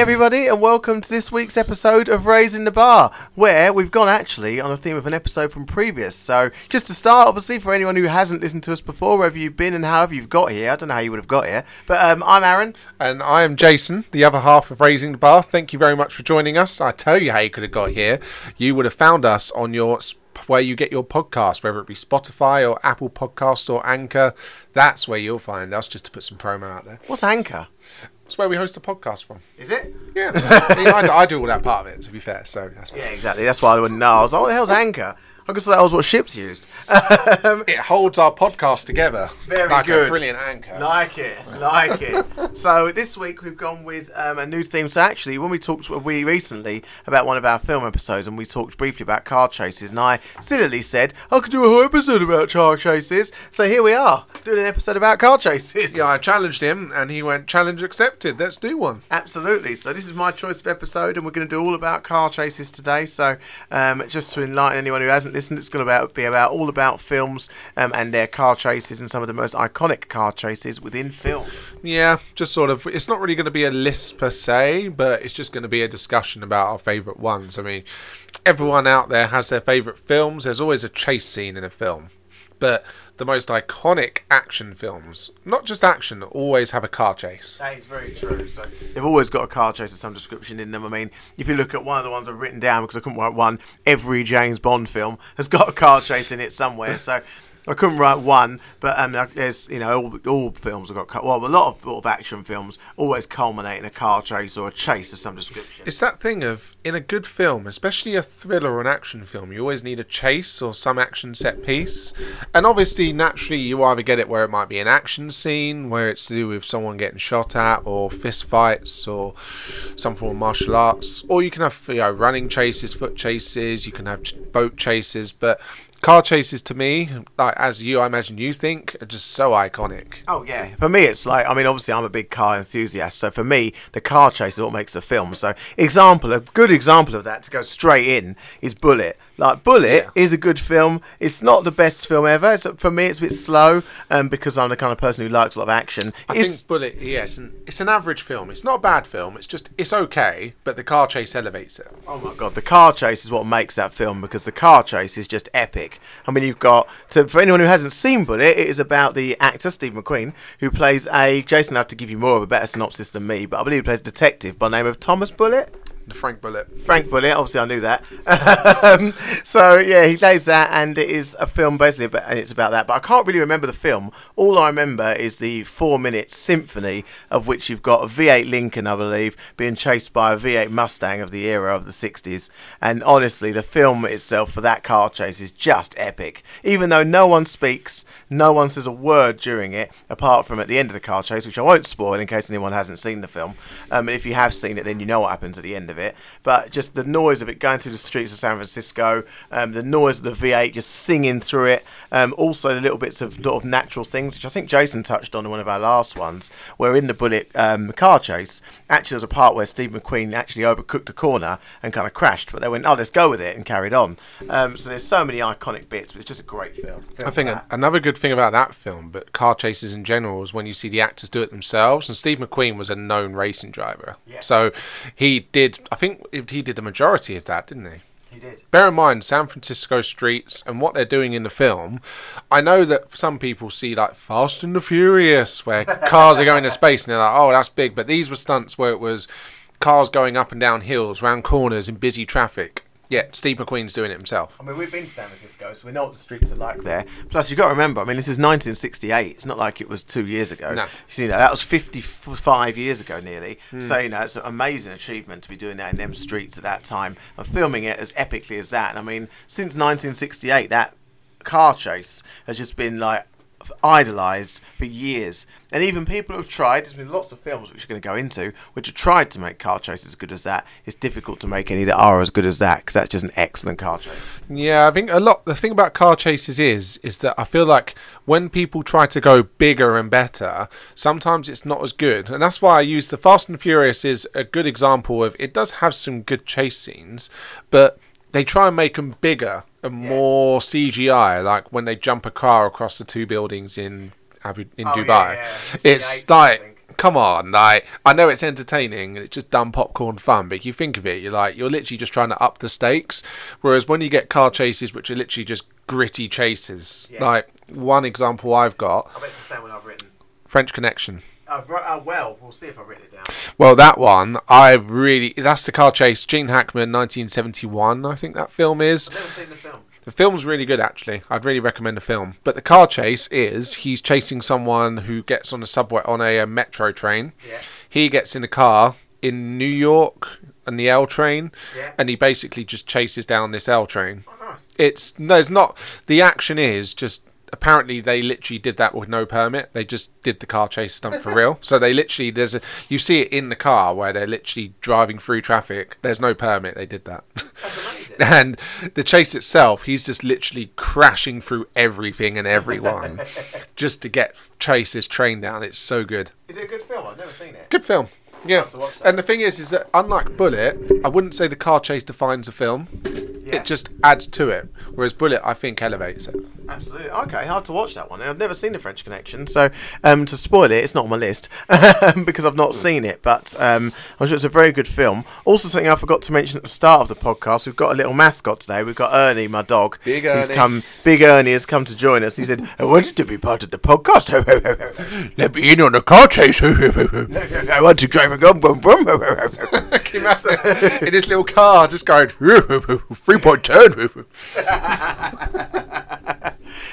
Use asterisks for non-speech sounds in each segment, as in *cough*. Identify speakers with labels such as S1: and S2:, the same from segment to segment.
S1: Hey everybody, and welcome to this week's episode of Raising the Bar, where we've gone actually on a theme of an episode from previous. So, just to start, obviously, for anyone who hasn't listened to us before, wherever you've been and however you've got here, I don't know how you would have got here, but um, I'm Aaron.
S2: And I am Jason, the other half of Raising the Bar. Thank you very much for joining us. I tell you how you could have got here. You would have found us on your where you get your podcast, whether it be Spotify or Apple Podcast or Anchor. That's where you'll find us. Just to put some promo out there.
S1: What's Anchor?
S2: It's where we host the podcast from.
S1: Is it?
S2: Yeah, *laughs* I, mean, I, I, do all that part of it. To be fair, so that's
S1: yeah, exactly. That's why I wouldn't know. I was like, what the hell's Anchor? I guess that was what ships used.
S2: Um, it holds our podcast together.
S1: Very
S2: like
S1: good.
S2: brilliant anchor.
S1: Like it, like it. so this week we've gone with um, a new theme. So actually, when we talked we recently about one of our film episodes, and we talked briefly about car chases, and I sillily said I could do a whole episode about car chases. So here we are doing an episode about car chases.
S2: Yeah, I challenged him, and he went, "Challenge accepted. Let's do one."
S1: Absolutely. So this is my choice of episode, and we're going to do all about car chases today. So um, just to enlighten anyone who hasn't listened, it's going to be about all about films um, and their car chases and some of the most iconic car chases within film.
S2: Yeah, just sort of. It's not really going to be a list per se, but it's just going to be a discussion about our favourite ones. I mean, everyone out there has their favourite films. There's always a chase scene in a film, but the most iconic action films, not just action, always have a car chase.
S1: That is very true. So they've always got a car chase of some description in them. I mean, if you look at one of the ones I've written down because I couldn't write one, every James Bond film has got a car chase in it somewhere. So I couldn't write one, but um, there's you know all, all films have got well a lot of, of action films always culminate in a car chase or a chase of some description.
S2: It's that thing of in a good film, especially a thriller or an action film, you always need a chase or some action set piece, and obviously naturally you either get it where it might be an action scene where it's to do with someone getting shot at or fist fights or some form of martial arts, or you can have you know running chases, foot chases, you can have boat chases, but car chases to me, like as you, I imagine you think, are just so iconic.
S1: Oh yeah, for me it's like I mean obviously I'm a big car enthusiast, so for me the car chase is what makes the film. So example, a good example of that to go straight in is Bullitt. Like Bullitt yeah. is a good film. It's not the best film ever. It's, for me, it's a bit slow, um, because I'm the kind of person who likes a lot of action.
S2: I
S1: it's,
S2: think Bullitt, yes, yeah, it's an average film. It's not a bad film. It's just it's okay, but the car chase elevates it.
S1: Oh my god, the car chase is what makes that film because the car chase is just epic. I mean, you've got to for anyone who hasn't seen Bullitt, it is about the actor Steve McQueen who plays a Jason. I have to give you more of a better synopsis than me, but I believe he plays a detective by name of Thomas Bullitt.
S2: The Frank Bullitt.
S1: Frank Bullitt, obviously I knew that. *laughs* um, so yeah, he plays that, and it is a film basically, and it's about that. But I can't really remember the film. All I remember is the four-minute symphony of which you've got a V8 Lincoln, I believe, being chased by a V8 Mustang of the era of the '60s. And honestly, the film itself for that car chase is just epic. Even though no one speaks, no one says a word during it, apart from at the end of the car chase, which I won't spoil in case anyone hasn't seen the film. Um, if you have seen it, then you know what happens at the end of it, but just the noise of it going through the streets of San Francisco, um, the noise of the V8 just singing through it, um, also the little bits of sort of natural things, which I think Jason touched on in one of our last ones, where in the Bullitt um, car chase, actually there's a part where Steve McQueen actually overcooked a corner and kind of crashed, but they went, oh, let's go with it and carried on. Um, so there's so many iconic bits, but it's just a great film. film
S2: I think another good thing about that film, but car chases in general, is when you see the actors do it themselves, and Steve McQueen was a known racing driver. Yeah. So he did I think he did the majority of that, didn't he?
S1: He did.
S2: Bear in mind San Francisco streets and what they're doing in the film. I know that some people see like Fast and the Furious, where *laughs* cars are going to space, and they're like, "Oh, that's big." But these were stunts where it was cars going up and down hills, round corners in busy traffic. Yeah, Steve McQueen's doing it himself.
S1: I mean, we've been to San Francisco, so we know what the streets are like there. Plus, you've got to remember, I mean, this is 1968. It's not like it was two years ago.
S2: No.
S1: You see, that was 55 years ago nearly. Mm. So, you know, it's an amazing achievement to be doing that in them streets at that time and filming it as epically as that. And I mean, since 1968, that car chase has just been like idolised for years. And even people who have tried, there's been lots of films which are going to go into, which have tried to make car chases as good as that. It's difficult to make any that are as good as that because that's just an excellent car chase.
S2: Yeah, I think a lot. The thing about car chases is, is that I feel like when people try to go bigger and better, sometimes it's not as good, and that's why I use the Fast and Furious is a good example of it. Does have some good chase scenes, but they try and make them bigger and yeah. more CGI, like when they jump a car across the two buildings in Abu in
S1: oh,
S2: Dubai.
S1: Yeah, yeah.
S2: It's like come on, like I know it's entertaining and it's just dumb popcorn fun, but if you think of it, you're like you're literally just trying to up the stakes. Whereas when you get car chases, which are literally just gritty chases,
S1: Yeah.
S2: like one example I've got,
S1: I bet it's the same one I've written.
S2: French Connection.
S1: Right, oh, well, we'll see if I've written it down.
S2: Well, that one I really that's the car chase. Gene Hackman, 1971, I think that film is.
S1: I've never seen the film.
S2: The film's really good, actually. I'd really recommend the film. But the car chase is he's chasing someone who gets on a subway on a, uh metro train.
S1: Yeah.
S2: He gets in a car in New York on the L train,
S1: Yeah.
S2: and he basically just chases down this L train.
S1: Oh, nice.
S2: It's no, it's not. The action is just apparently they literally did that with no permit. They just did the car chase stunt for real. So they literally there's a you see it in the car where they're literally driving through traffic. There's no permit. They did that.
S1: That's amazing. *laughs*
S2: and the chase itself, he's just literally crashing through everything and everyone *laughs* just to get chase his train down. It's so good.
S1: Is it a good film? I've never seen it.
S2: Good film. Yeah.
S1: have to watch that.
S2: And the thing is, is that unlike Bullitt, I wouldn't say the car chase defines a film.
S1: Yeah.
S2: It just adds to it. Whereas Bullitt, I think, elevates it.
S1: Absolutely. Okay, hard to watch that one. I've never seen the French Connection, so um, to spoil it, it's not on my list *laughs* because I've not seen it. But um, I'm sure it's a very good film. Also, something I forgot to mention at the start of the podcast: we've got a little mascot today. We've got Ernie, my dog.
S2: Big
S1: He's
S2: Ernie.
S1: come. Big Ernie has come to join us. He said, "I wanted to be part of the podcast. *laughs*
S2: Let me in on the car chase. *laughs*
S1: I want to drive a gun. Boom, boom.
S2: Can you imagine in his little car just going three point turn.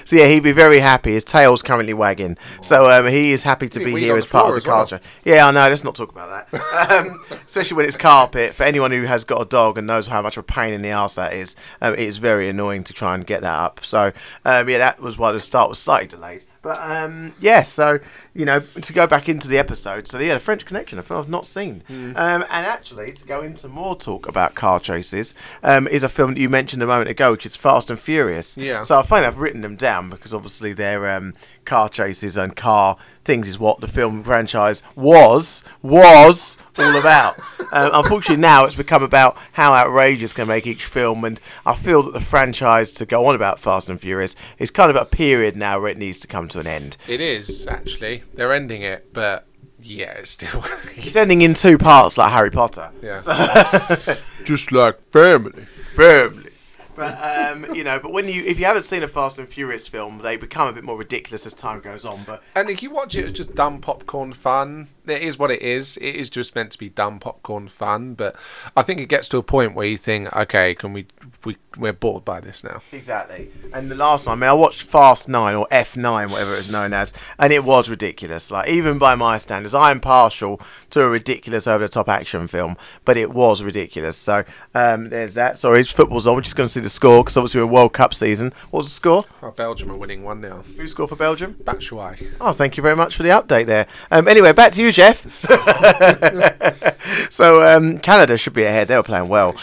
S1: So yeah, he'd be very happy. His tail's currently wagging, so um, he is happy to be here as part of the
S2: well.
S1: culture. Yeah, I know. Let's not talk about that. *laughs* Um, especially when it's carpet. For anyone who has got a dog and knows how much of a pain in the ass that is, um, it is very annoying to try and get that up. So um, yeah, that was why the start was slightly delayed. But um, yeah, so you know, to go back into the episode, so yeah, the French Connection, a film I've not seen,
S2: Hmm.
S1: um, and actually to go into more talk about car chases, um, is a film that you mentioned a moment ago, which is Fast and Furious.
S2: Yeah.
S1: So I find I've written them down because obviously they're um, car chases and car things is what the film franchise was was all about. *laughs* um, unfortunately, now it's become about how outrageous can make each film, and I feel that the franchise to go on about Fast and Furious is kind of a period now where it needs to come to an end.
S2: It is actually. They're ending it, but yeah, it's still. *laughs*
S1: He's ending in two parts, like Harry Potter.
S2: yeah. *laughs* just like family.
S1: Family. But um, you know, but when you if you haven't seen a Fast and Furious film, they become a bit more ridiculous as time goes on. But
S2: And if you watch it, it's just dumb popcorn fun. It is what it is. It is just meant to be dumb popcorn fun. But I think it gets to a point where you think, okay, can we we we're bored by this now.
S1: Exactly. And the last one, I mean, I watched Fast Nine or F Nine, whatever it was known as, and it was ridiculous. Like even by my standards, I am partial to a ridiculous, over-the-top action film, but it was ridiculous. So um, there's that. Sorry, football's on. We're just going to see the score because obviously we're a World Cup season. What's the score?
S2: Oh, Belgium are winning one 0
S1: Who scored for Belgium?
S2: Batshuayi.
S1: Oh, thank you very much for the update there. Um, anyway, back to you, Jeff. *laughs* so um, Canada should be ahead. They were playing well.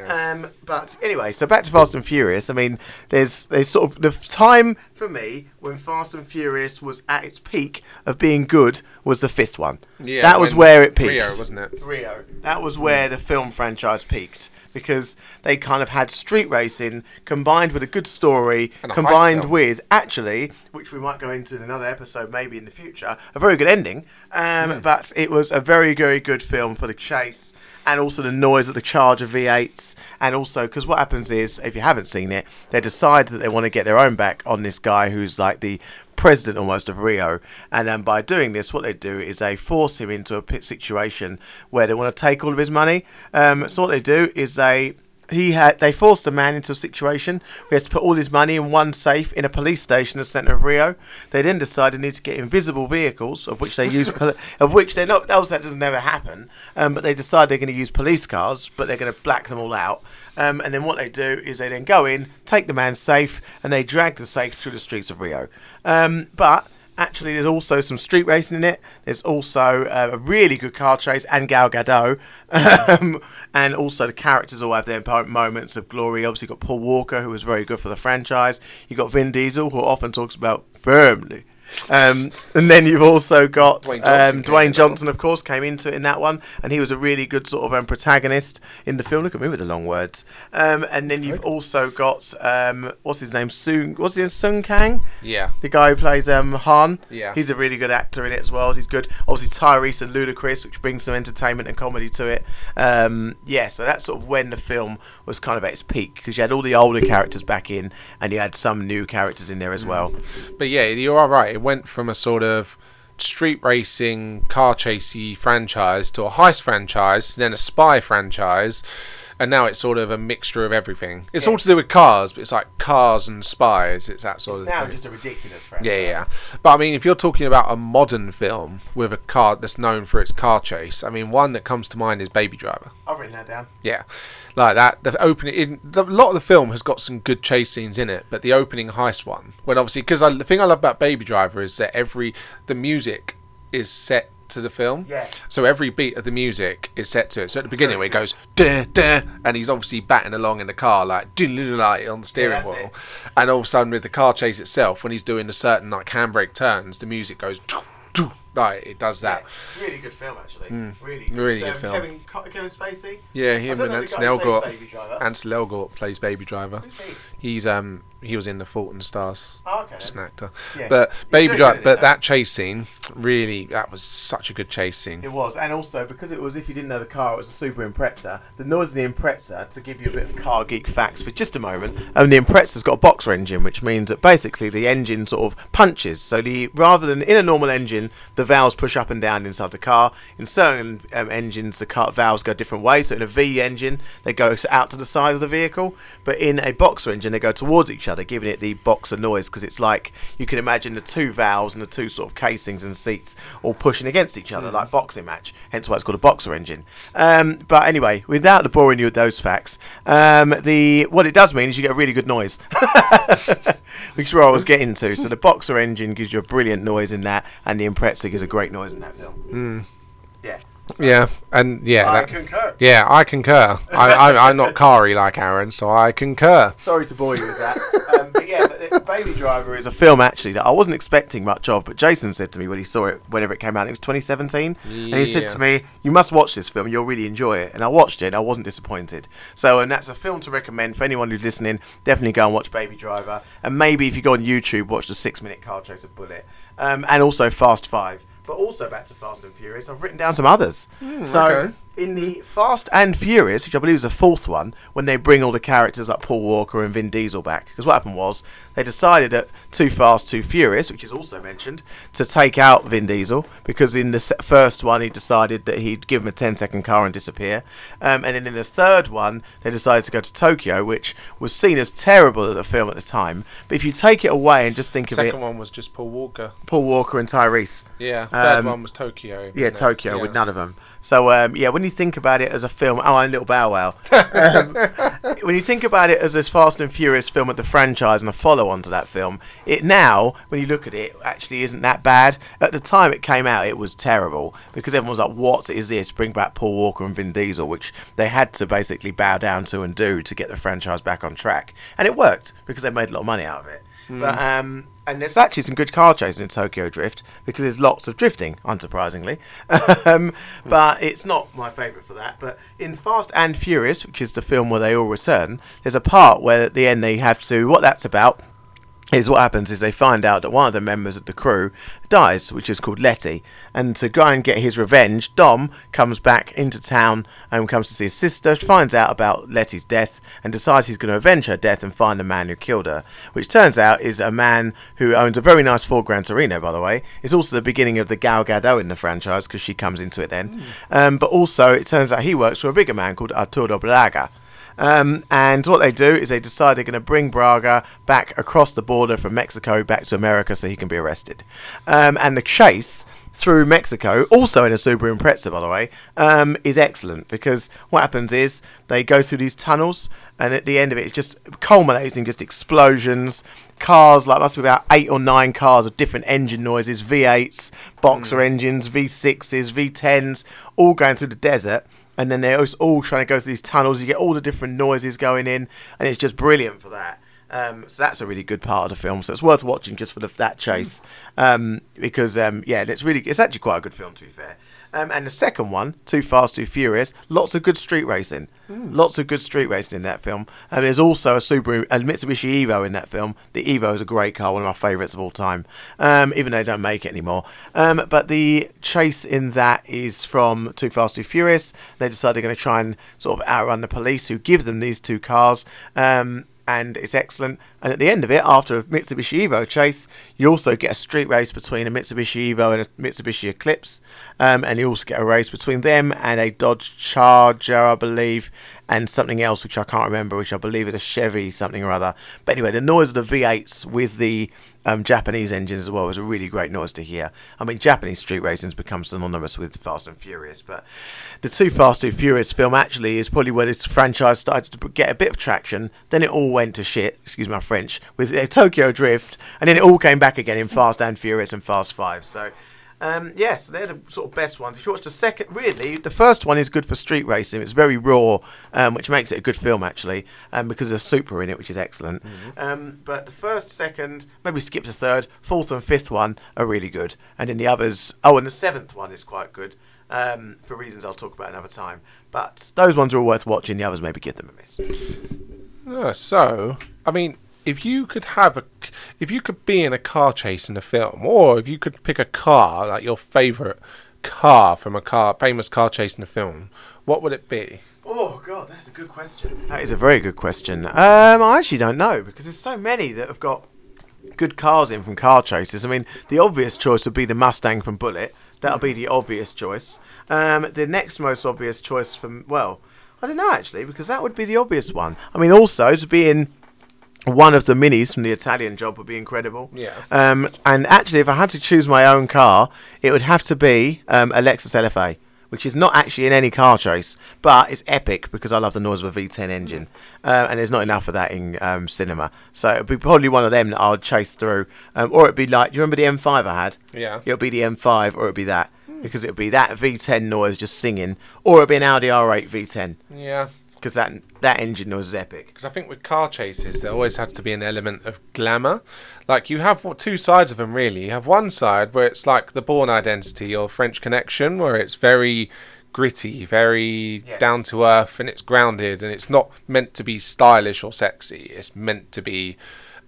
S1: Um, but anyway, so back to Fast and Furious. I mean, there's there's sort of the time for me when Fast and Furious was at its peak of being good was the fifth one.
S2: Yeah,
S1: that was where it peaked.
S2: Rio, wasn't it?
S1: Rio. That was where the film franchise peaked because they kind of had street racing combined with a good story,
S2: a
S1: combined with actually, which we might go into in another episode maybe in the future, a very good ending. Um, But it was a very, very good film for the chase. And also the noise of the Charger V8s, and also because what happens is, if you haven't seen it, they decide that they want to get their own back on this guy who's like the president almost of Rio. And then by doing this, what they do is they force him into a pit situation where they want to take all of his money. Um, so what they do is they he had they forced a man into a situation where he has to put all his money in one safe in a police station in the centre of Rio. They then decided they need to get invisible vehicles, of which they use, *laughs* poli- of which they're not. Else that doesn't never happen. Um, but they decide they're going to use police cars, but they're going to black them all out. Um, and then what they do is they then go in, take the man's safe, and they drag the safe through the streets of Rio. Um, but Actually, there's also some street racing in it. There's also uh, a really good car chase and Gal Gadot, um, and also the characters all have their moments of glory. Obviously, you've got Paul Walker, who was very good for the franchise. You have got Vin Diesel, who often talks about firmly. Um, and then you've also got
S2: Dwayne
S1: Dwayne
S2: Johnson
S1: Johnson, um, Dwayne Johnson of course, came into it in that one, and he was a really good sort of um, protagonist in the film. Look at me with the long words. Um, and then you've also got um, what's his name? Sung. What's his name? Sung Kang.
S2: Yeah.
S1: The guy who plays um, Han.
S2: Yeah.
S1: He's a really good actor in it as well. He's good. Obviously Tyrese and Ludacris, which brings some entertainment and comedy to it. Um, yeah, so that's sort of when the film was kind of at its peak because you had all the older characters back in, and you had some new characters in there as well.
S2: But yeah, you are right. It went from a sort of street racing, car chasey franchise to a heist franchise, then a spy franchise, and now it's sort of a mixture of everything. It's all to do with cars, but it's like cars and spies. It's that sort
S1: It's
S2: of
S1: now
S2: thing.
S1: just a ridiculous franchise.
S2: Yeah, yeah. But I mean, if you're talking about a modern film with a car that's known for its car chase, I mean, one that comes to mind is Baby Driver.
S1: I've written that down.
S2: Yeah, like that. The opening, in, the, a lot of the film has got some good chase scenes in it, but the opening heist one, when obviously, because the thing I love about Baby Driver is that every the music is set to the film.
S1: Yeah.
S2: So every beat of the music is set to it. So at the beginning, where it goes da da, and he's obviously batting along in the car like like on the steering
S1: that's
S2: wheel,
S1: it.
S2: and all of a sudden with the car chase itself, when he's doing the certain like handbrake turns, the music goes. "Doo, doo," Like it does that.
S1: It's a really good film, actually. Really, good.
S2: Really
S1: So,
S2: good film.
S1: Kevin, Kevin Spacey.
S2: Yeah, him and
S1: Ansel
S2: Elgort. Ansel Elgort plays Baby Driver.
S1: Who's he?
S2: He's um he was in The Fault in the Stars.
S1: Oh, okay.
S2: Just an actor.
S1: Yeah.
S2: But
S1: He's
S2: Baby Driver, but that chase scene really that was such a good chase scene.
S1: It was, and also because it was, if you didn't know the car, it was a Subaru Impreza. The noise of the Impreza, to give you a bit of car geek facts for just a moment, um, the Impreza's got a boxer engine, which means that basically the engine sort of punches. So the rather than in a normal engine, the valves push up and down inside the car. In certain um, engines, the car valves go different ways. So in a V engine, they go out to the side of the vehicle, but in a boxer engine, they go towards each other, giving it the boxer noise because it's like you can imagine the two valves and the two sort of casings and seats all pushing against each other like boxing match. Hence why it's called a boxer engine. Um, but anyway, without the boring you with those facts, um, the what it does mean is you get a really good noise, *laughs* which is where I was getting to. So the boxer engine gives you a brilliant noise in that, and the Impreza gives a great noise in that film. Hmm. Yeah.
S2: Yeah, and yeah,
S1: I
S2: that,
S1: concur.
S2: yeah, I concur. I, I I'm not Kari like Aaron, so I concur.
S1: Sorry to bore you with that. Um, but yeah, but, Baby Driver is a film actually that I wasn't expecting much of, but Jason said to me when he saw it, whenever it came out, it was 2017, and he said to me, "You must watch this film. You'll really enjoy it." And I watched it. and I wasn't disappointed. So, and that's a film to recommend for anyone who's listening. Definitely go and watch Baby Driver, and maybe if you go on YouTube, watch the six-minute car chase of Bullitt, um, and also Fast Five. But also back to Fast and Furious, I've written down some others. Hmm, so
S2: okay.
S1: In the Fast and Furious, which I believe is the fourth one, when they bring all the characters like Paul Walker and Vin Diesel back, because what happened was they decided at Too Fast, Too Furious, which is also mentioned, to take out Vin Diesel because in the first one he decided that he'd give him a 10 second car and disappear, um, and then in the third one they decided to go to Tokyo, which was seen as terrible at the film at the time. But if you take it away and just think of it, Second
S2: one was just Paul Walker.
S1: Paul Walker and Tyrese.
S2: Yeah, third
S1: Um,
S2: one was Tokyo.
S1: Yeah,
S2: it?
S1: Tokyo
S2: Yeah.
S1: with none of them. So um, yeah, when you think about it as a film, oh, and Little Bow Wow. *laughs* Um, when you think about it as this Fast and Furious film at the franchise and a follow-on to that film, it now, when you look at it, actually isn't that bad. At the time it came out, it was terrible because everyone was like, "What is this? Bring back Paul Walker and Vin Diesel," which they had to basically bow down to and do to get the franchise back on track, and it worked because they made a lot of money out of it. But um, and there's actually some good car chases in Tokyo Drift because there's lots of drifting, unsurprisingly. *laughs* um, but it's not my favourite for that. But in Fast and Furious, which is the film where they all return, there's a part where at the end they have to. What that's about is what happens is they find out that one of the members of the crew dies, which is called Letty. And to go and get his revenge, Dom comes back into town and comes to see his sister, finds out about Letty's death, and decides he's going to avenge her death and find the man who killed her. Which turns out is a man who owns a very nice Ford Gran Torino, by the way. It's also the beginning of the Gal Gadot in the franchise because she comes into it then. Um, but also, it turns out he works for a bigger man called Arturo Braga. Um, and what they do is they decide they're going to bring Braga back across the border from Mexico back to America so he can be arrested. Um, and the chase through Mexico, also in a Subaru Impreza, by the way, um, is excellent because what happens is they go through these tunnels, and at the end of it, it's just culminates in just explosions. Cars, like must be about eight or nine cars of different engine noises, V8s, boxer engines, V6s, V10s, all going through the desert and then they're all trying to go through these tunnels. You get all the different noises going in, and it's just brilliant for that. Um, so that's a really good part of the film. So it's worth watching just for the, that chase, um, because um, yeah, it's really it's actually quite a good film to be fair. Um, and the second one, Too Fast, Too Furious, lots of good street racing. Lots of good street racing in that film. And there's also a Subaru, a Mitsubishi Evo in that film. The Evo is a great car, one of my favourites of all time, um, even though they don't make it anymore. Um, but the chase in that is from Too Fast, Too Furious. They decide they're going to try and sort of outrun the police who give them these two cars. Um, and it's excellent. And at the end of it, after a Mitsubishi Evo chase, you also get a street race between a Mitsubishi Evo and a Mitsubishi Eclipse, um, and you also get a race between them and a Dodge Charger, I believe, and something else which I can't remember, which I believe is a Chevy something or other. But anyway, the noise of the V8s with the um, Japanese engines as well was a really great noise to hear. I mean, Japanese street racing's become synonymous with Fast and Furious, but the Too Fast Too Furious film actually is probably where this franchise started to get a bit of traction. Then it all went to shit, excuse my French, with uh, Tokyo Drift, and then it all came back again in Fast and Furious and Fast Five. So. Um, yes, they're the sort of best ones. If you watch the second, really, the first one is good for street racing. It's very raw, um, which makes it a good film actually, um, because there's Supra in it, which is excellent. Um, but the first, second, maybe skip the third, fourth, and fifth one are really good, and then the others. Oh, and the seventh one is quite good. Um, for reasons I'll talk about another time. But those ones are all worth watching. The others maybe give them a miss.
S2: Yeah, so, I mean, if you could have a, if you could be in a car chase in a film, or if you could pick a car like your favorite car from a car famous car chase in a film, what would it be?
S1: Oh god, that's a good question. That is a very good question. Um, I actually don't know because there's so many that have got good cars in from car chases. I mean, the obvious choice would be the Mustang from Bullitt. That'll be the obvious choice. Um, the next most obvious choice from well, I don't know actually because that would be the obvious one. I mean, also to be in one of the minis from the Italian job would be incredible.
S2: Yeah.
S1: Um, and actually, if I had to choose my own car, it would have to be um, a Lexus LFA, which is not actually in any car chase, but it's epic because I love the noise of a V10 engine, uh, and there's not enough of that in um, cinema. So it'd be probably one of them that I'd chase through, um, or it'd be like, do you remember the M5 I had?
S2: Yeah.
S1: It'll be the M5, or it'd be that. Because it would be that V10 noise just singing, or it'd be an Audi R8 V10,
S2: Yeah,
S1: because that that engine was epic.
S2: because I think with car chases there always has to be an element of glamour. Like you have what, two sides of them really. You have one side where it's like the Bourne Identity or French Connection, where it's very gritty, very
S1: Yes.
S2: down to earth, and it's grounded, and it's not meant to be stylish or sexy. It's meant to be.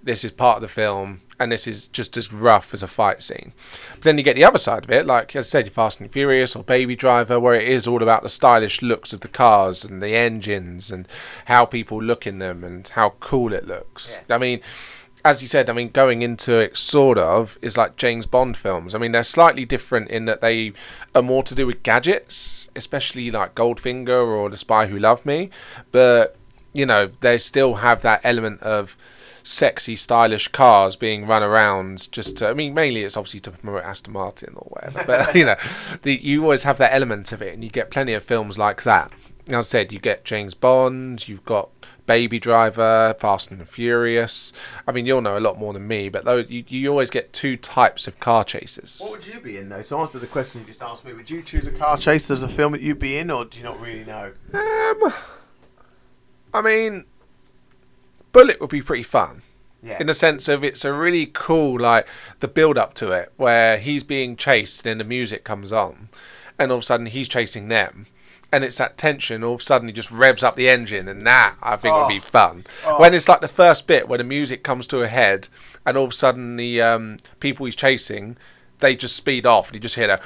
S2: This is part of the film, and this is just as rough as a fight scene. But then you get the other side of it, like as I said, Fast and Furious or Baby Driver, where it is all about the stylish looks of the cars and the engines and how people look in them and how cool it looks. I mean, as you said, I mean, going into it sort of is like James Bond films. I mean, they're slightly different in that they are more to do with gadgets, especially like Goldfinger or The Spy Who Loved Me. But, you know, they still have that element of sexy, stylish cars being run around just to, I mean, mainly it's obviously to promote Aston Martin or whatever. But, *laughs* you know, the, you always have that element of it, and you get plenty of films like that. As I said, you get James Bond, you've got Baby Driver, Fast and the Furious. I mean, you'll know a lot more than me, but though you, you always get two types of car chases.
S1: What would you be in though? To answer the question you just asked me, would you choose a car chase as a film that you'd be in, or do you not really know?
S2: Um, I mean, Bullitt would be pretty fun.
S1: Yeah.
S2: In the sense of it's a really cool, like the build up to it, where he's being chased and then the music comes on, and all of a sudden he's chasing them, and it's that tension. All of a sudden he just revs up the engine, and that I think would be fun. When it's like the first bit where the music comes to a head, and all of a sudden the um, people he's chasing, they just speed off, and you just hear that,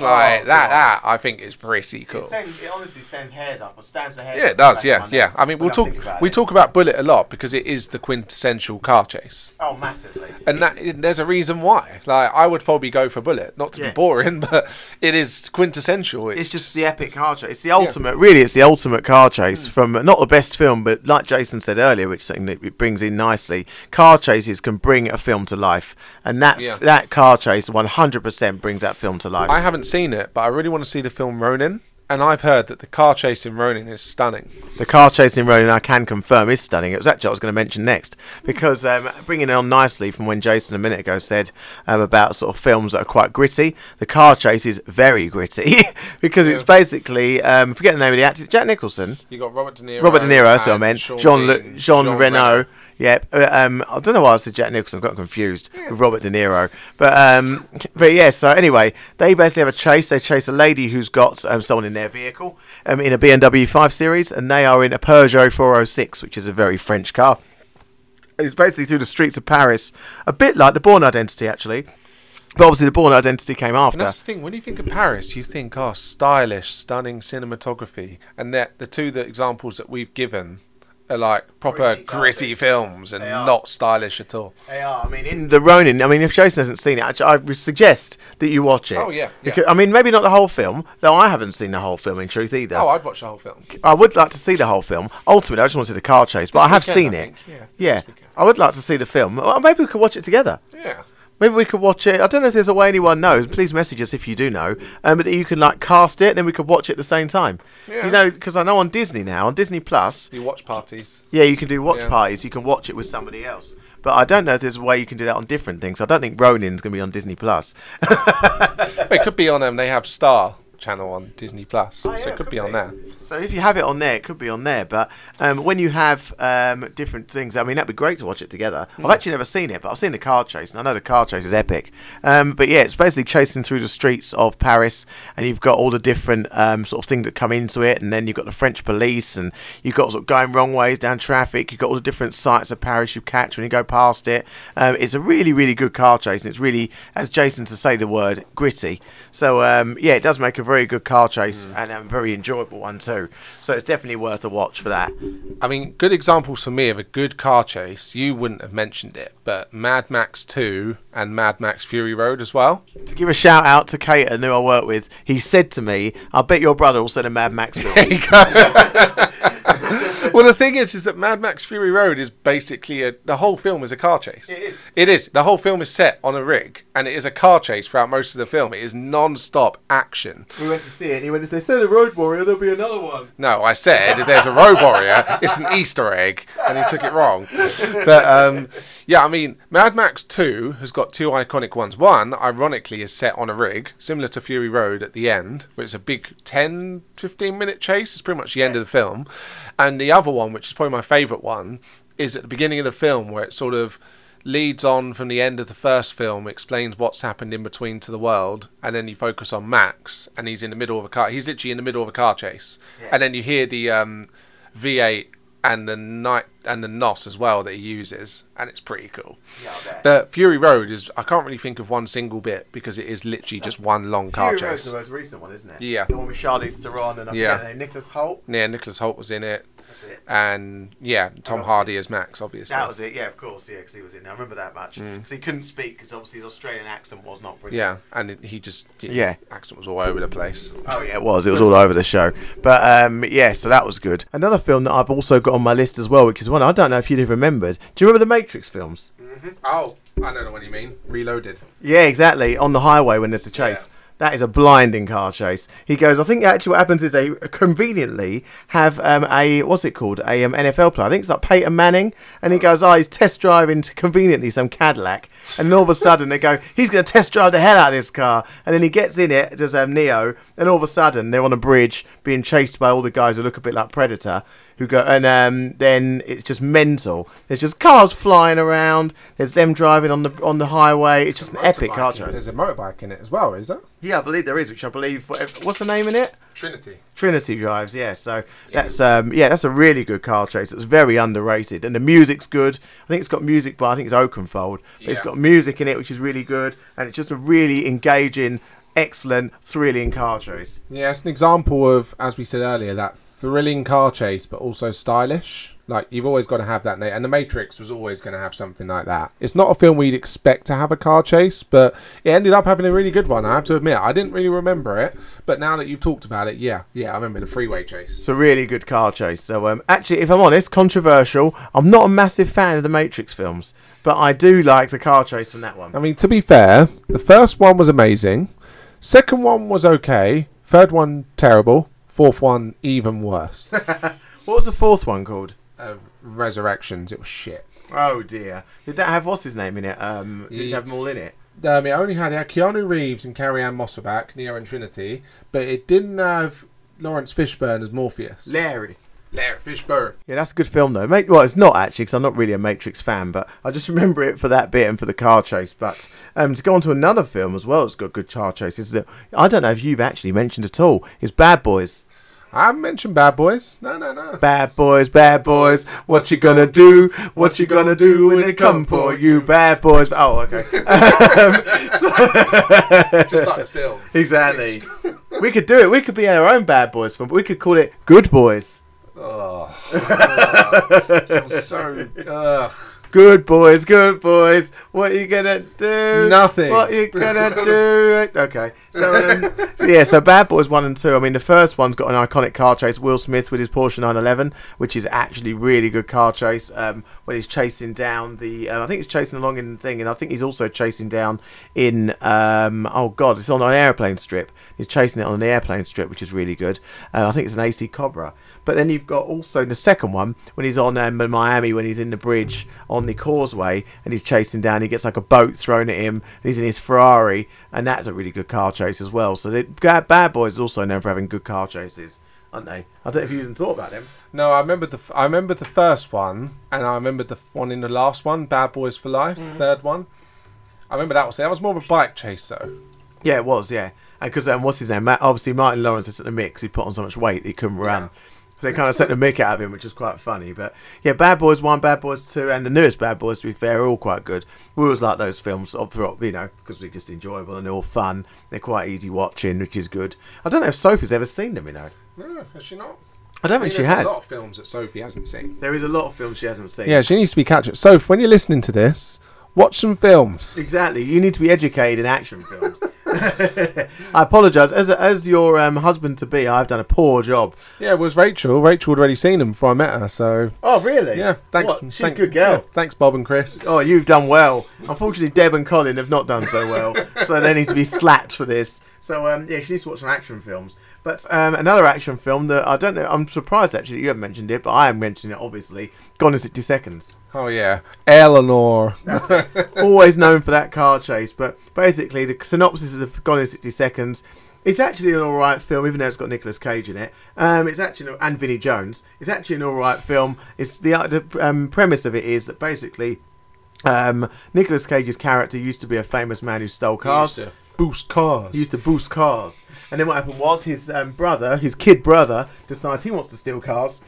S2: Oh, like that. That I think is pretty cool.
S1: It, sends, it honestly sends hairs up, or stands the hairs.
S2: Yeah, it does. Yeah, yeah. I mean, we'll talk.
S1: about
S2: We
S1: it.
S2: talk about Bullitt a lot because it is the quintessential car chase,
S1: Oh, massively.
S2: and that there's a reason why. Like, I would probably go for Bullitt, not to
S1: Yeah.
S2: be boring, *laughs* but it is quintessential.
S1: It's just the epic car chase. It's the ultimate, really. It's the ultimate car chase hmm. from not the best film, but like Jason said earlier, which is something that it brings in nicely. Car chases can bring a film to life, and that
S2: Yeah.
S1: that car chase 100% brings that film to life.
S2: I haven't seen it, but I really want to see the film Ronin. And I've heard that the car chase in Ronin is stunning.
S1: The car chase in Ronin, I can confirm, is stunning. It was actually what I was going to mention next because um, bringing it on nicely from when Jason a minute ago said um, about sort of films that are quite gritty. The car chase is very gritty *laughs* because it's basically um, forget the name of the actor, Jack Nicholson,
S2: You got Robert De Niro.
S1: Robert De Niro. That's what I meant.
S2: Sean
S1: Jean Jean,
S2: Jean
S1: Reno. Uh, um, I don't know why I said Jack Nicholson. I got confused with Robert De Niro. But um, but yeah. So anyway, they basically have a chase. They chase a lady who's got um, someone in their vehicle um, in a BMW 5 Series, and they are in a Peugeot 406, which is a very French car. It's basically through the streets of Paris, a bit like the Bourne Identity, actually. But obviously, the Bourne Identity came
S2: And
S1: after.
S2: that's the thing. When you think of Paris, you think, oh, stylish, stunning cinematography, and that the two that examples that we've given are like proper
S1: Gritty
S2: gritty, films and not stylish at all.
S1: They are. I mean, in the Ronin. I mean, if Jason hasn't seen it, I would suggest that you watch it.
S2: Oh, yeah, yeah.
S1: Because, I mean, maybe not the whole film, though. I haven't seen the whole film in truth either.
S2: Oh, I'd watch the whole film.
S1: I would like to see the whole film. Ultimately, I just wanted a car chase, but
S2: This
S1: I have
S2: weekend,
S1: seen
S2: I
S1: it.
S2: think. Yeah,
S1: yeah. I would like to see the film. Well, maybe we could watch it together.
S2: Yeah.
S1: Maybe we could watch it. I don't know if there's a way anyone knows. Please message us if you do know. Um, but you can like cast it, and then we could watch it at the same time.
S2: Yeah.
S1: You know, because I know on Disney now, on Disney Plus,
S2: You watch parties.
S1: yeah, you can do watch
S2: Yeah.
S1: parties. You can watch it with somebody else. But I don't know if there's a way you can do that on different things. I don't think Ronin's going to be on Disney Plus.
S2: But *laughs* it could be on um, they have Star channel on Disney Plus,
S1: Oh,
S2: so it could, be, on there.
S1: So if you have it on there, it could be on there. But um, when you have um, different things, I mean, that'd be great to watch it together.
S2: Hmm.
S1: I've actually never seen it, but I've seen the car chase, and I know the car chase is epic. Um, but yeah, it's basically chasing through the streets of Paris, and you've got all the different um, sort of things that come into it, and then you've got the French police, and you've got sort of going wrong ways down traffic. You've got all the different sights of Paris you catch when you go past it. Um, it's a really, really good car chase, and it's really, as Jason to say the word, gritty. So um, yeah, it does make a very good car chase mm. and a very enjoyable one too. So it's definitely worth a watch for that.
S2: I mean, good examples for me of a good car chase. You wouldn't have mentioned it, but Mad Max 2 and Mad Max Fury Road as well.
S1: To give a shout out to Cater, who I work with, he said to me, "I bet your brother will send a Mad Max film." *laughs* *laughs*
S2: There you go. well, the thing is, is that Mad Max Fury Road is basically a the whole film is a car chase.
S1: It is.
S2: It is. The whole film is set on a rig, and it is a car chase throughout most of the film. It is non-stop action.
S1: we went to see it. He went, "If they said a Road Warrior, there'll be another one."
S2: No, I said if there's a road warrior, it's an Easter egg, and he took it wrong. But um, yeah, I mean, Mad Max 2 has got two iconic ones. One, ironically, is set on a rig, similar to Fury Road at the end, where it's a big 10, 15 minute chase. It's pretty much the end of the film. And the other one, which is probably my favourite one, is at the beginning of the film, where it sort of leads on from the end of the first film, explains what's happened in between to the world, and then you focus on Max, and he's in the middle of a car. He's literally in the middle of a car chase, and then you hear the um, V8 and the night and the NOS as well that he uses, and it's pretty cool.
S1: Yeah,
S2: Fury Road is I can't really think of one single bit because it is literally just one long car
S1: Fury Road's
S2: chase.
S1: the most recent one, isn't it?
S2: Yeah.
S1: The one with Charlize Theron and I
S2: Yeah.
S1: Nicholas Hoult.
S2: Yeah, Nicholas Hoult was in it. And yeah, Tom
S1: else
S2: Hardy as Max, obviously.
S1: That was it. Yeah, of course. Yeah, because he was in. there. I remember that much because he couldn't speak because obviously his Australian accent was not brilliant.
S2: yeah, and it, he just
S1: Yeah.
S2: accent was all over the place.
S1: Oh yeah, it was. It was all over the show. But um, yeah, so that was good. Another film that I've also got on my list as well, which is one I don't know if you'd have remembered. Do you remember the Matrix films?
S2: Oh, I don't know what you mean. Reloaded.
S1: Yeah, exactly. On the highway when there's the chase. That is a blinding car chase. He goes. I think actually what happens is they conveniently have um, a what's it called a um, NFL player. I think it's like Peyton Manning, and he goes, "Oh, he's test driving to conveniently some Cadillac," and all of a sudden they go, "He's going to test drive the hell out of this car," and then he gets in it, does um, Neo, and all of a sudden they're on a bridge being chased by all the guys who look a bit like Predator. Who go and um, then it's just mental. There's just cars flying around. There's them driving on the on the highway. It's just an epic car chase.
S2: There's a motorbike in it as well, is there?
S1: Yeah, I believe there is, which I believe. What's the name in it?
S2: Trinity.
S1: Trinity drives. Yeah, so that's um, yeah, that's a really good car chase. It's very underrated, and the music's good. I think it's got music by I think it's Oakenfold. But It's
S2: Yeah.
S1: got music in it, which is really good, and it's just a really engaging, excellent, thrilling car chase.
S2: Yeah, it's an example of, as we said earlier, that thrilling car chase, but also stylish. Like you've always got to have that, and The Matrix was always going to have something like that. It's not a film we'd expect to have a car chase, but it ended up having a really good one. I have to admit, I didn't really remember it, but now that you've talked about it, yeah, yeah, I remember the freeway chase.
S1: It's a really good car chase. So um, actually, if I'm honest, controversial. I'm not a massive fan of the Matrix films, but I do like the car chase from that one.
S2: I mean, to be fair, the first one was amazing. Second one was okay. Third one terrible. Fourth one, even worse. *laughs*
S1: What was the fourth one called?
S2: uh, Resurrections, it was shit.
S1: Oh dear. Did that have what's his name in it? Um, did it have them all in it?
S2: Um, it only had, it had Keanu Reeves and Carrie-Anne Moss back, Neo and Trinity, but it didn't have Laurence Fishburne as Morpheus.
S1: Larry.
S2: Larry Fishburne.
S1: Yeah, that's a good film though. Mate, well, it's not actually because I'm not really a Matrix fan, but I just *laughs* remember it for that bit and for the car chase. But um, to go on to another film as well, it's got good car chases. That I don't know if you've actually mentioned at all. Is Bad Boys.
S2: I haven't mentioned Bad Boys. No, no, no.
S1: Bad boys, bad boys, what you gonna do? What you gonna do when they come for you? Bad boys. Oh, okay. *laughs* *laughs*
S2: Just like the film.
S1: exactly. We could do it. We could be our own bad boys film, but we could call it Good Boys.
S2: Oh, *laughs* sounds so. Ugh.
S1: Good boys, good boys. What are you gonna do?
S2: Nothing.
S1: What are you gonna *laughs* do? Okay. So, um, yeah. So Bad Boys one and two. I mean, the first one's got an iconic car chase. Will Smith with his Porsche 911, which is actually really good car chase. Um, when he's chasing down the, uh, I think he's chasing along in the thing, and I think he's also chasing down in. Um, oh God, it's on an airplane strip. He's chasing it on an airplane strip, which is really good. Uh, I think it's an AC Cobra. But then you've got also the second one when he's on um, in Miami when he's in the bridge on the causeway and he's chasing down. He gets like a boat thrown at him. And he's in his Ferrari, and that's a really good car chase as well. So they, Bad Bad Boys is also known for having good car chases, aren't they? I don't know if you even thought about them.
S2: No, I remember the f- I remember the first one, and I remember the one in the last one, Bad Boys for Life, the third one. I remember that was that was more of a bike chase though.
S1: Yeah, it was. Yeah, because um, what's his name? Matt, obviously Martin Lawrence is at the mix. He put on so much weight he couldn't run. So they kind of set the mick out of him, which was quite funny. But yeah, Bad Boys One, Bad Boys Two, and the newest Bad Boys, to be fair, are all quite good. We always like those films, of throughout, you know, because they're just enjoyable and they're all fun. They're quite easy watching, which is good. I don't know if Sophie's ever seen them, you know.
S2: No, has she not?
S1: I don't
S2: I mean,
S1: think she
S2: there's
S1: has.
S2: a lot of films that Sophie hasn't seen.
S1: There is a lot of films she hasn't seen.
S2: Yeah, she needs to be catching. Sophie, when you're listening to this, watch some films.
S1: Exactly. You need to be educated in action films. *laughs* I apologise. As as your um, husband to be, I've done a poor job.
S2: Yeah, it was Rachel. Rachel had already seen them before I met her, so
S1: Oh, really?
S2: yeah. Thanks.
S1: What? She's
S2: thank-
S1: a good girl.
S2: yeah, thanks, Bob and Chris.
S1: Oh, you've done well. Unfortunately, Deb and Colin have not done so well, so they need to be slapped for this. So, um, yeah, she needs to watch some action films. But um, another action film that I don't know, I'm surprised actually that you haven't mentioned it, but I am mentioning it obviously. Gone in 60 Seconds.
S2: Oh yeah, Eleanor.
S1: Always known for that car chase, but basically, the synopsis of Gone in 60 Seconds. It's actually an alright film, even though it's got Nicolas Cage in it. Um, it's actually and Vinnie Jones. It's actually an alright film. It's the, uh, the um, premise of it is that basically um, Nicolas Cage's character used to be a famous man who stole cars.
S2: Boost cars.
S1: He used to boost cars. And then what happened was his um, brother, his kid brother, decides he wants to steal cars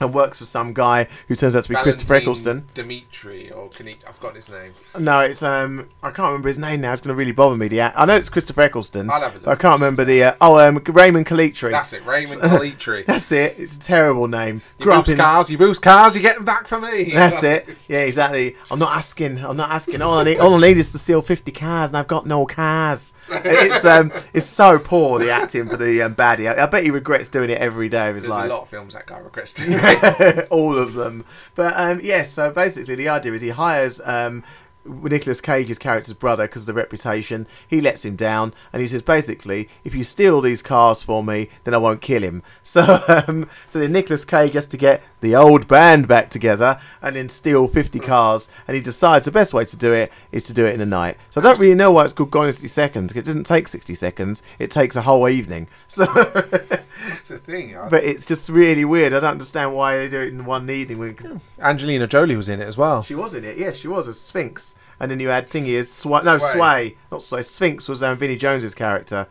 S1: and works for some guy who turns out to be Christopher Eccleston.
S2: Dimitri, or can he? I've forgotten his name.
S1: No, it's um, I can't remember his name now. It's going to really bother me. The I know it's Christopher Eccleston.
S2: I'll have a look.
S1: but I can't remember the uh, oh um, Raymond Calitri.
S2: That's it, Raymond *laughs* Calitri.
S1: That's it. It's a terrible name.
S2: You
S1: Grew up
S2: boost
S1: in-
S2: cars, you boost cars, you're getting back from me.
S1: That's *laughs* it. Yeah, exactly. I'm not asking. I'm not asking. All I need, all I need is to steal 50 cars, and I've got no cars. It's um, it's so poor the acting for the um, baddie. I, I bet he regrets doing it every day of his
S2: There's
S1: life.
S2: a lot of films that guy regrets doing. *laughs* *laughs*
S1: all of them. But um, yes, so basically the idea is he hires um, Nicolas Cage's character's brother because of the reputation. He lets him down, and he says basically, if you steal these cars for me, then I won't kill him. *laughs* So, um, so then Nicolas Cage has to get the old band back together and then steal 50 cars. And he decides the best way to do it is to do it in a night. So I don't really know why it's called Gone in 60 Seconds. 'cause It doesn't take 60 seconds. It takes a whole evening. *laughs* So.
S2: That's the thing. I-
S1: But it's just really weird. I don't understand why they do it in one evening.
S2: Angelina Jolie was in it as well.
S1: She was in it, yes, she was a Sphinx. And then you had thingy as Sway, no
S2: Sway.
S1: Sway, not Sway. Sphinx was um, Vinnie Jones's character.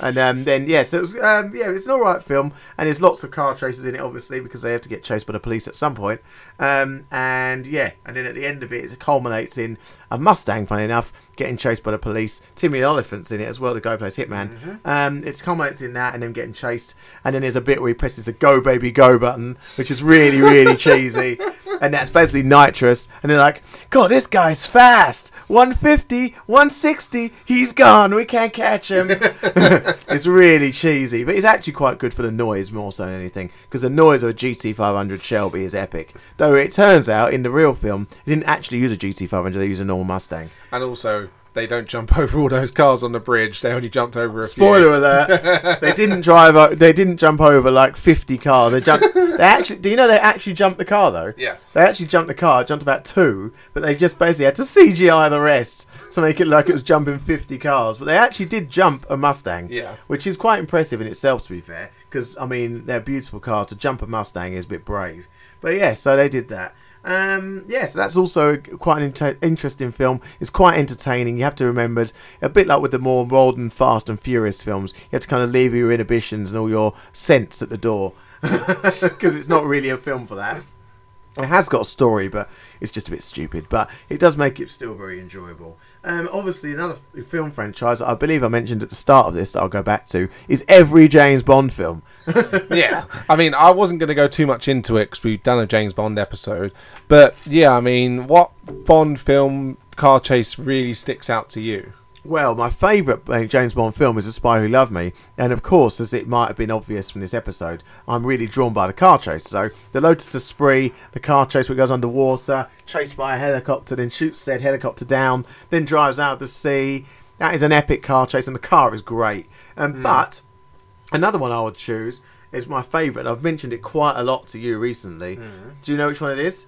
S1: And um, then yes, it was um, yeah, it's an alright film, and there's lots of car chases in it, obviously, because they have to get chased by the police at some point. Um, and yeah, and then at the end of it, it culminates in a Mustang, funny enough, getting chased by the police. Timmy the Elephant's in it as well, the guy who plays Hitman. Um, it culminates in that, and them getting chased. And then there's a bit where he presses the "Go Baby Go" button, which is really really *laughs* cheesy. And that's basically nitrous. And they're like, God, this guy's fast. 150, 160, he's gone. We can't catch him. *laughs* *laughs* it's really cheesy, but it's actually quite good for the noise more so than anything. Because the noise of a GT500 Shelby is epic. Though it turns out in the real film, they didn't actually use a GT500, they used a normal Mustang.
S2: And also, they don't jump *laughs* over all those cars on the bridge. They only jumped over a
S1: Spoiler
S2: few.
S1: alert! *laughs* they didn't drive. o- They didn't jump over like fifty cars. They jumped. They actually. Do you know they actually jumped the car though?
S2: Yeah.
S1: They actually jumped the car. Jumped about two, but they just basically had to CGI the rest to make it like it was jumping fifty cars. But they actually did jump a Mustang.
S2: Yeah.
S1: Which is quite impressive in itself, to be fair. Because I mean, they're beautiful cars. To jump a Mustang is a bit brave. But yeah, so they did that. Um, yeah, so that's also quite an inter- interesting film. It's quite entertaining. You have to remember, a bit like with the more modern Fast and Furious films, you have to kind of leave your inhibitions and all your sense at the door *laughs* because it's not really a film for that. It has got a story, but it's just a bit stupid. But it does make it still very enjoyable. Um, obviously, another film franchise I believe I mentioned at the start of this that I'll go back to is every James Bond film. *laughs*
S2: yeah, *laughs* I mean, I wasn't going to go too much into it because we've done a James Bond episode, but yeah, I mean, what Bond film car chase really sticks out to you?
S1: Well, my favourite uh, James Bond film is The Spy Who Loved Me, and of course, as it might have been obvious from this episode, I'm really drawn by the car chase. So, the Lotus of Esprit, the car chase where it goes underwater, chased by a helicopter, then shoots said helicopter down, then drives out of the sea. That is an epic car chase, and the car is great. Um, But another one I would choose is my favourite. I've mentioned it quite a lot to you recently. Do you know which one it is?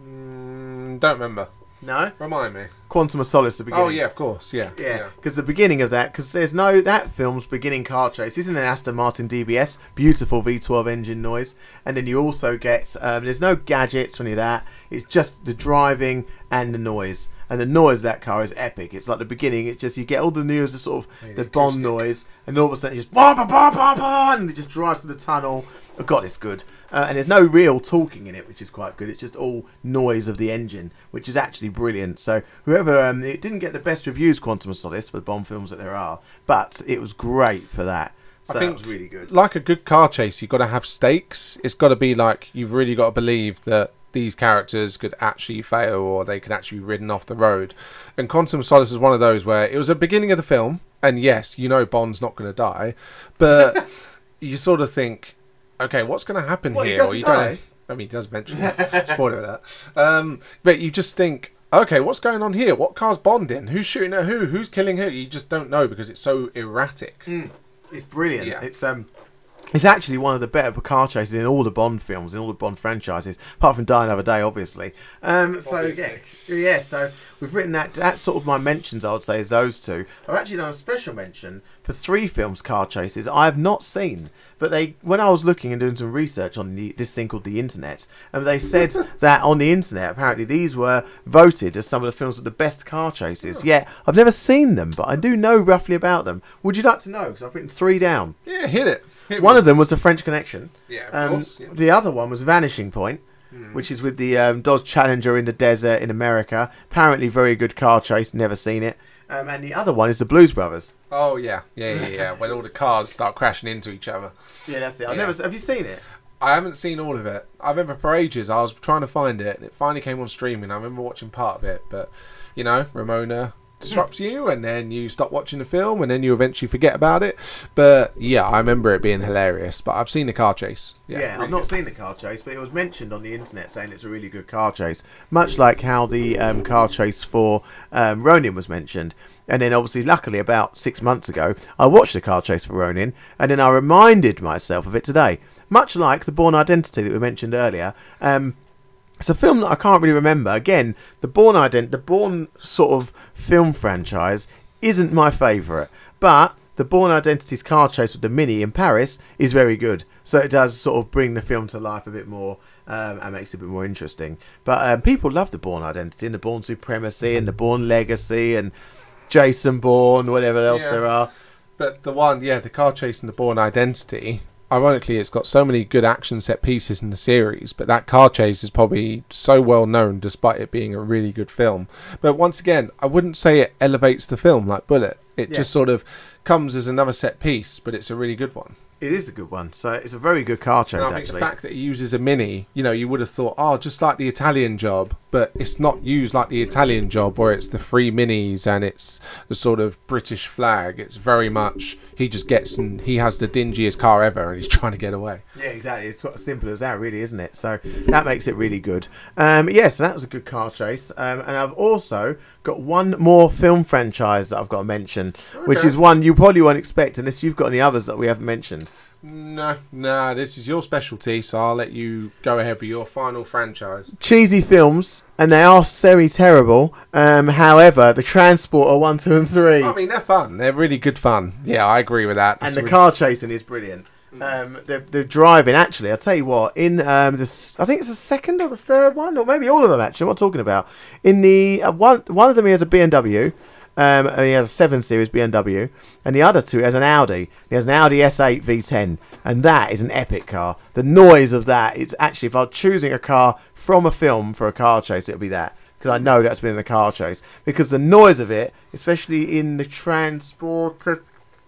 S2: Mm, don't remember.
S1: No,
S2: Remind me.
S1: Quantum of Solace. The beginning.
S2: Oh yeah, of course. Yeah.
S1: Yeah, because the beginning of that, because there's no that film's beginning car chase isn't an Aston Martin DBS, beautiful V12 engine noise, and then you also get um, there's no gadgets or any of that. It's just the driving and the noise, and the noise of that car is epic. It's like the beginning. It's just you get all the news the sort of the Bond noise, and all of a sudden it just bah, bah, bah, bah, bah, and it just drives through the tunnel. Oh God, it's good. Uh, and there's no real talking in it, which is quite good. It's just all noise of the engine, which is actually brilliant. So whoever um, it didn't get the best reviews, Quantum of Solace, for the Bond films that there are, but it was great for that. So
S2: think-
S1: that was really good.
S2: Like a good car chase, you've got to have stakes. It's got to be like you've really got to believe that these characters could actually fail or they could actually be ridden off the road. And Quantum of Solace is one of those where it was the beginning of the film, and yes, you know Bond's not going to die, but *laughs* you sort of think, okay, what's going to happen
S1: he
S2: here?
S1: doesn't
S2: you
S1: die?
S2: don't. I mean, he does mention it. Spoiler that. Um, but you just think, okay, what's going on here? What car's Bond in? Who's shooting at who? Who's killing who? You just don't know because it's so erratic.
S1: It's brilliant.
S2: Yeah.
S1: It's um, it's actually one of the better car chases in all the Bond films, in all the Bond franchises, apart from Die Another Day, obviously. Um, so
S2: Obviously.
S1: yeah, yeah. So we've written that. That's sort of my mentions. I would say is those two. I've actually done a special mention for three films car chases I have not seen, but they when I was looking and doing some research on the, this thing called the internet, and they said *laughs* that on the internet apparently these were voted as some of the films with the best car chases. Yet I've never seen them, but I do know roughly about them. Would you like to know? Because I've written three down.
S2: Yeah, hit it. Hit
S1: One
S2: me.
S1: of them was the French Connection.
S2: Yeah, of
S1: Um,
S2: course, yeah.
S1: The other one was Vanishing Point, which is with the um, Dodge Challenger in the desert in America. Apparently, very good car chase. Never seen it. Um, and the other one is the Blues Brothers.
S2: Oh yeah, yeah, yeah, yeah. *laughs* when all the cars start crashing into each other.
S1: Yeah, that's it. I've
S2: Yeah.
S1: never. Have you seen it?
S2: I haven't seen all of it. I remember for ages I was trying to find it, and it finally came on streaming. I remember watching part of it, but you know, Ramona disrupts you, and then you stop watching the film, and then you eventually forget about it. But yeah, I remember it being hilarious. But I've seen the car chase. Yeah,
S1: Yeah,
S2: really
S1: I've not
S2: good.
S1: seen the car chase, but it was mentioned on the internet saying it's a really good car chase. Much like how the um, car chase for um, Ronin was mentioned. And then, obviously, luckily, about six months ago, I watched the car chase for Ronin, and then I reminded myself of it today. Much like the Bourne Identity that we mentioned earlier. Um, it's a film that I can't really remember. Again, the Bourne Ident, the Bourne sort of film franchise isn't my favourite, but the Bourne Identity's car chase with the Mini in Paris is very good. So it does sort of bring the film to life a bit more um, and makes it a bit more interesting. But um, people love the Bourne Identity and the Bourne Supremacy and the Bourne Legacy and Jason Bourne, whatever else
S2: Yeah.
S1: there are.
S2: But the one, yeah, the car chase and the Bourne Identity. Ironically, it's got so many good action set pieces in the series, but that car chase is probably so well known despite it being a really good film. But once again, I wouldn't say it elevates the film like Bullitt. It
S1: Yeah.
S2: just sort of comes as another set piece, but it's a really good one.
S1: It is a good one. So it's a very good car chase, actually.
S2: the fact that he uses a mini, you know, you would have thought, oh, just like the Italian job, but it's not used like the Italian job where it's the three minis and it's the sort of British flag. It's very much he just gets and he has the dingiest car ever and he's *laughs* trying to get away.
S1: Yeah, exactly. It's quite simple as that, really, isn't it? So that makes it really good. Um, yes, yeah, so that was a good car chase. Um, and I've also got one more film franchise that I've got to mention, okay. which is one you probably won't expect unless you've got any others that we haven't mentioned.
S2: No, no, this is your specialty, so I'll let you go ahead with your final franchise.
S1: Cheesy films, and they are semi terrible. Um, however, the Transporter one, two, and three.
S2: I mean, they're fun. They're really good fun. Yeah, I agree with that.
S1: and the car chasing is brilliant. Um, the the driving actually, I'll tell you what. In um, this, I think it's the second or the third one, or maybe all of them actually. What I'm talking about. In the uh, one one of them, he has a BMW. Um, and he has a 7 Series BMW, and the other two has an Audi. He has an Audi S8 V10, and that is an epic car. The noise of that, it's actually, if I'm choosing a car from a film for a car chase, it'll be that. Because I know that's been in the car chase. Because the noise of it, especially in the Transporter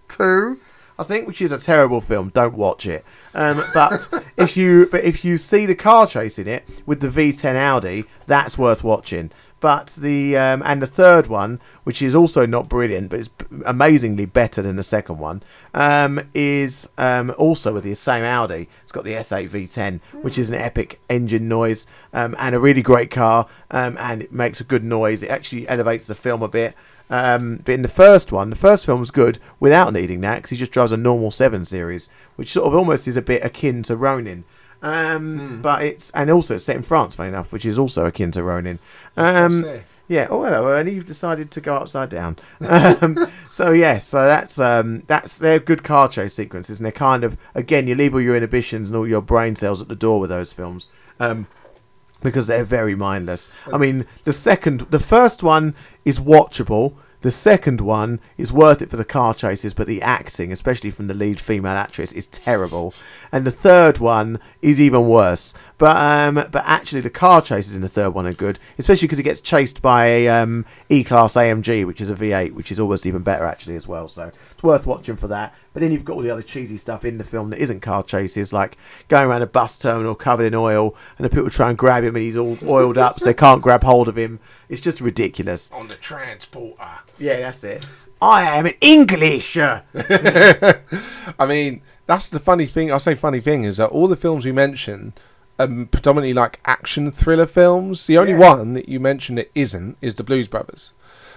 S1: 2, I think, which is a terrible film. Don't watch it. Um, but *laughs* if you but if you see the car chase in it with the V10 Audi, that's worth watching. But the um, and the third one, which is also not brilliant, but it's amazingly better than the second one, um, is um, also with the same Audi. It's got the S8 V10, which is an epic engine noise um, and a really great car, um, and it makes a good noise. It actually elevates the film a bit. Um, but in the first one, the first film was good without needing that because he just drives a normal 7 Series, which sort of almost is a bit akin to Ronin. Um, mm. But it's and also it's set in France, funny enough, which is also akin to Ronin. Um, yeah. Oh hello, Ernie. You've decided to go upside down. um, *laughs* so yes, yeah, so that's um, that's they're good car chase sequences, and they're kind of again you leave all your inhibitions and all your brain cells at the door with those films. Um, because they're very mindless. I mean, the second, the first one is watchable the second one is worth it for the car chases, but the acting, especially from the lead female actress, is terrible. And the third one is even worse. But um, but actually, the car chases in the third one are good, especially because it gets chased by a um, E-Class AMG, which is a V8, which is almost even better actually as well. So it's worth watching for that. But then you've got all the other cheesy stuff in the film that isn't car chases, like going around a bus terminal covered in oil, and the people try and grab him, and he's all oiled up, so they can't grab hold of him. It's just ridiculous.
S2: On the transporter.
S1: Yeah, that's it. I am an English. *laughs* I
S2: mean, that's the funny thing. I say funny thing is that all the films we mention are predominantly like action thriller films. The only yeah. one that you mentioned that isn't is the Blues Brothers.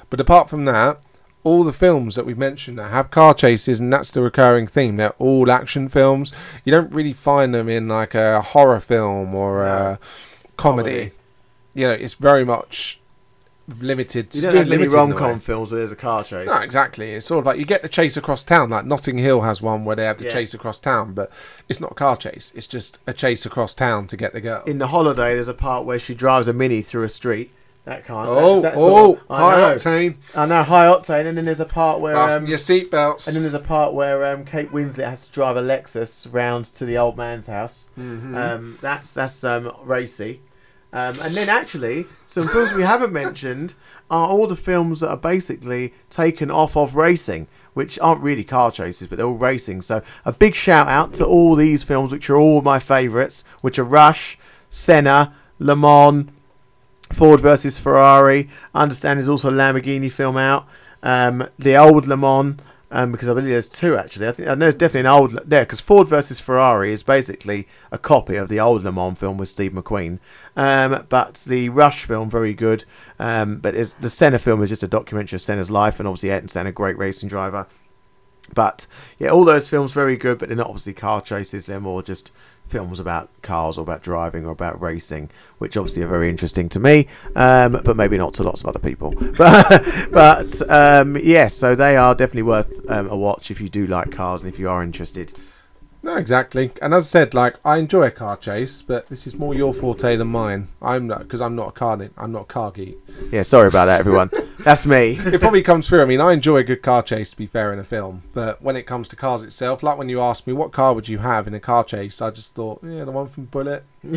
S2: But apart from that, all the films that we've mentioned that have car chases, and that's the recurring theme. They're all action films. You don't really find them in like a horror film or a comedy. comedy. You know, it's very much limited.
S1: You don't have many rom-com films where there's a car chase.
S2: No, exactly. It's sort of like you get the chase across town. Like Notting Hill has one where they have the yeah. chase across town, but it's not a car chase. It's just a chase across town to get the girl.
S1: In the holiday, there's a part where she drives a mini through a street that can't.
S2: Oh, that, oh, of, high know. octane.
S1: I know high octane, and then there's a part where
S2: fasten um, your seatbelts.
S1: And then there's a part where um, Kate Winslet has to drive a Lexus round to the old man's house. Mm-hmm. Um, that's that's um, racy. Um, and then actually, some films we haven't mentioned are all the films that are basically taken off of racing, which aren't really car chases, but they're all racing. So a big shout out to all these films, which are all my favourites, which are Rush, Senna, Le Mans, Ford versus Ferrari. I understand there's also a Lamborghini film out. Um, the old Le Mans, um, because I believe there's two actually. I think I know there's definitely an old there because Ford versus Ferrari is basically a copy of the old Le Mans film with Steve McQueen. Um, but the Rush film very good. Um, but the Senna film is just a documentary of Senna's life, and obviously Ayrton Senna, great racing driver. But yeah, all those films very good, but they're not obviously car chases. They're more just films about cars or about driving or about racing, which obviously are very interesting to me, um, but maybe not to lots of other people. *laughs* But, but um, yes, yeah, so they are definitely worth um, a watch if you do like cars and if you are interested.
S2: No, exactly. And as I said, like I enjoy a car chase, but this is more your forte than mine. I'm not because I'm not a car. I'm not a car geek.
S1: Yeah, sorry about that, everyone. *laughs* That's me.
S2: it probably comes through. I mean, I enjoy a good car chase, to be fair, in a film. But when it comes to cars itself, like when you asked me what car would you have in a car chase, I just thought, yeah, the one from Bullitt. *laughs*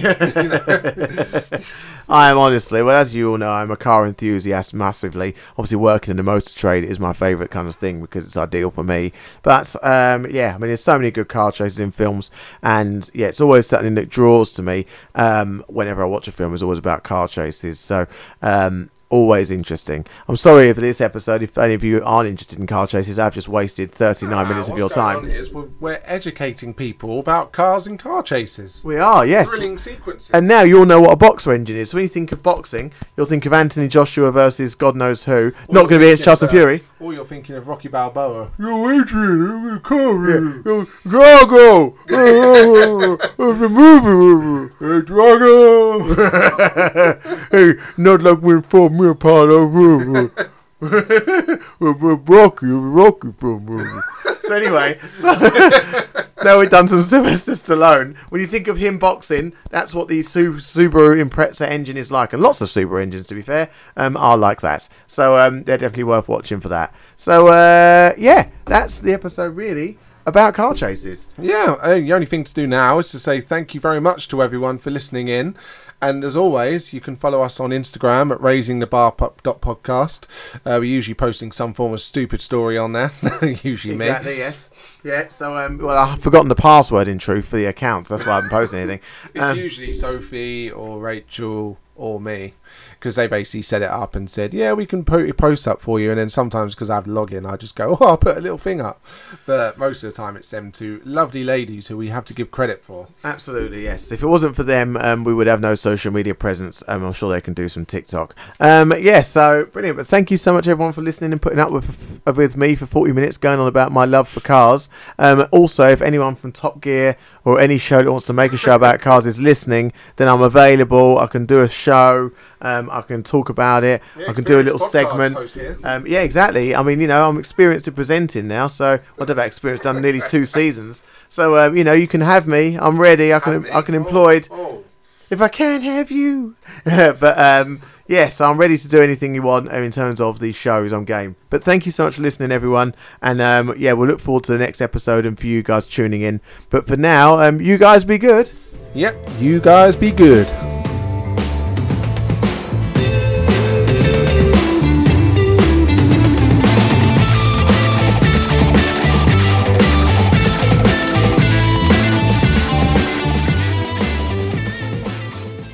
S1: I am honestly, well, as you all know, I'm a car enthusiast massively. Obviously, working in the motor trade is my favourite kind of thing because it's ideal for me. But um, yeah, I mean, there's so many good car chases in films, and yeah, it's always something that draws to me. Um, whenever I watch a film, it's always about car chases. So um, always interesting. I'm sorry for this episode. If any of you aren't interested in car chases, I've just wasted 39
S2: Ah,
S1: minutes of your time.
S2: on is we're, we're educating people about cars and car chases.
S1: We are, yes.
S2: Thrilling sequences.
S1: And now you all know what a boxer engine is. When you think of boxing, you'll think of Anthony Joshua versus God knows who.
S2: Or
S1: Not going to be against
S2: thinking
S1: Charles and Fury.
S2: Or you're thinking of Rocky Balboa. Yo, Adrian, I'm
S1: Drago! *laughs* the movie!
S2: Hey, Drago! *laughs* *laughs*
S1: hey, not like when for me Apollo. *laughs* Rocky, Rocky film. So anyway, so *laughs* now we've done some Sylvester Stallone. When you think of him boxing, that's what the Su- Subaru Impreza engine is like, and lots of Subaru engines, to be fair, um, are like that. So um, they're definitely worth watching for that. So uh, yeah, that's the episode really about car chases.
S2: Yeah, uh, the only thing to do now is to say thank you very much to everyone for listening in. And as always, you can follow us on Instagram at raising the bar podcast. Uh, we're usually posting some form of stupid story on there. *laughs* usually
S1: Exactly. Yes. Yeah. So um, well, I've forgotten the password in truth for the accounts. That's why I haven't posted anything. *laughs*
S2: It's
S1: Um,
S2: usually Sophie or Rachel or me because they basically set it up and said, "Yeah, we can put your post up for you." And then sometimes because I have login, I just go, *laughs* "Oh, I'll put a little thing up." But most of the time, it's them two lovely ladies who we have to give credit for.
S1: Absolutely, yes. If it wasn't for them, um, we would have no social media presence. Um, I'm sure they can do some TikTok. Um, yeah, so brilliant. But thank you so much, everyone, for listening and putting up with with me for 40 minutes, going on about my love for cars. Um, also, if anyone from Top Gear or any show that wants to make a show about cars is listening, then I'm available. I can do a show. Um, I can talk about it. I can do a little segment. Um, yeah, exactly. I mean, you know, I'm experienced in presenting now, so what about experience? Done nearly two *laughs* seasons, so um, you know, you can have me. I'm ready. I can I can employ
S2: Oh,
S1: if I can have you. *laughs* but um, yes, I'm ready to do anything you want in terms of these shows. I'm game. But thank you so much for listening, everyone. And um, yeah, we'll look forward to the next episode and for you guys tuning in. But for now, um, you guys be good.
S2: Yep, you guys be good.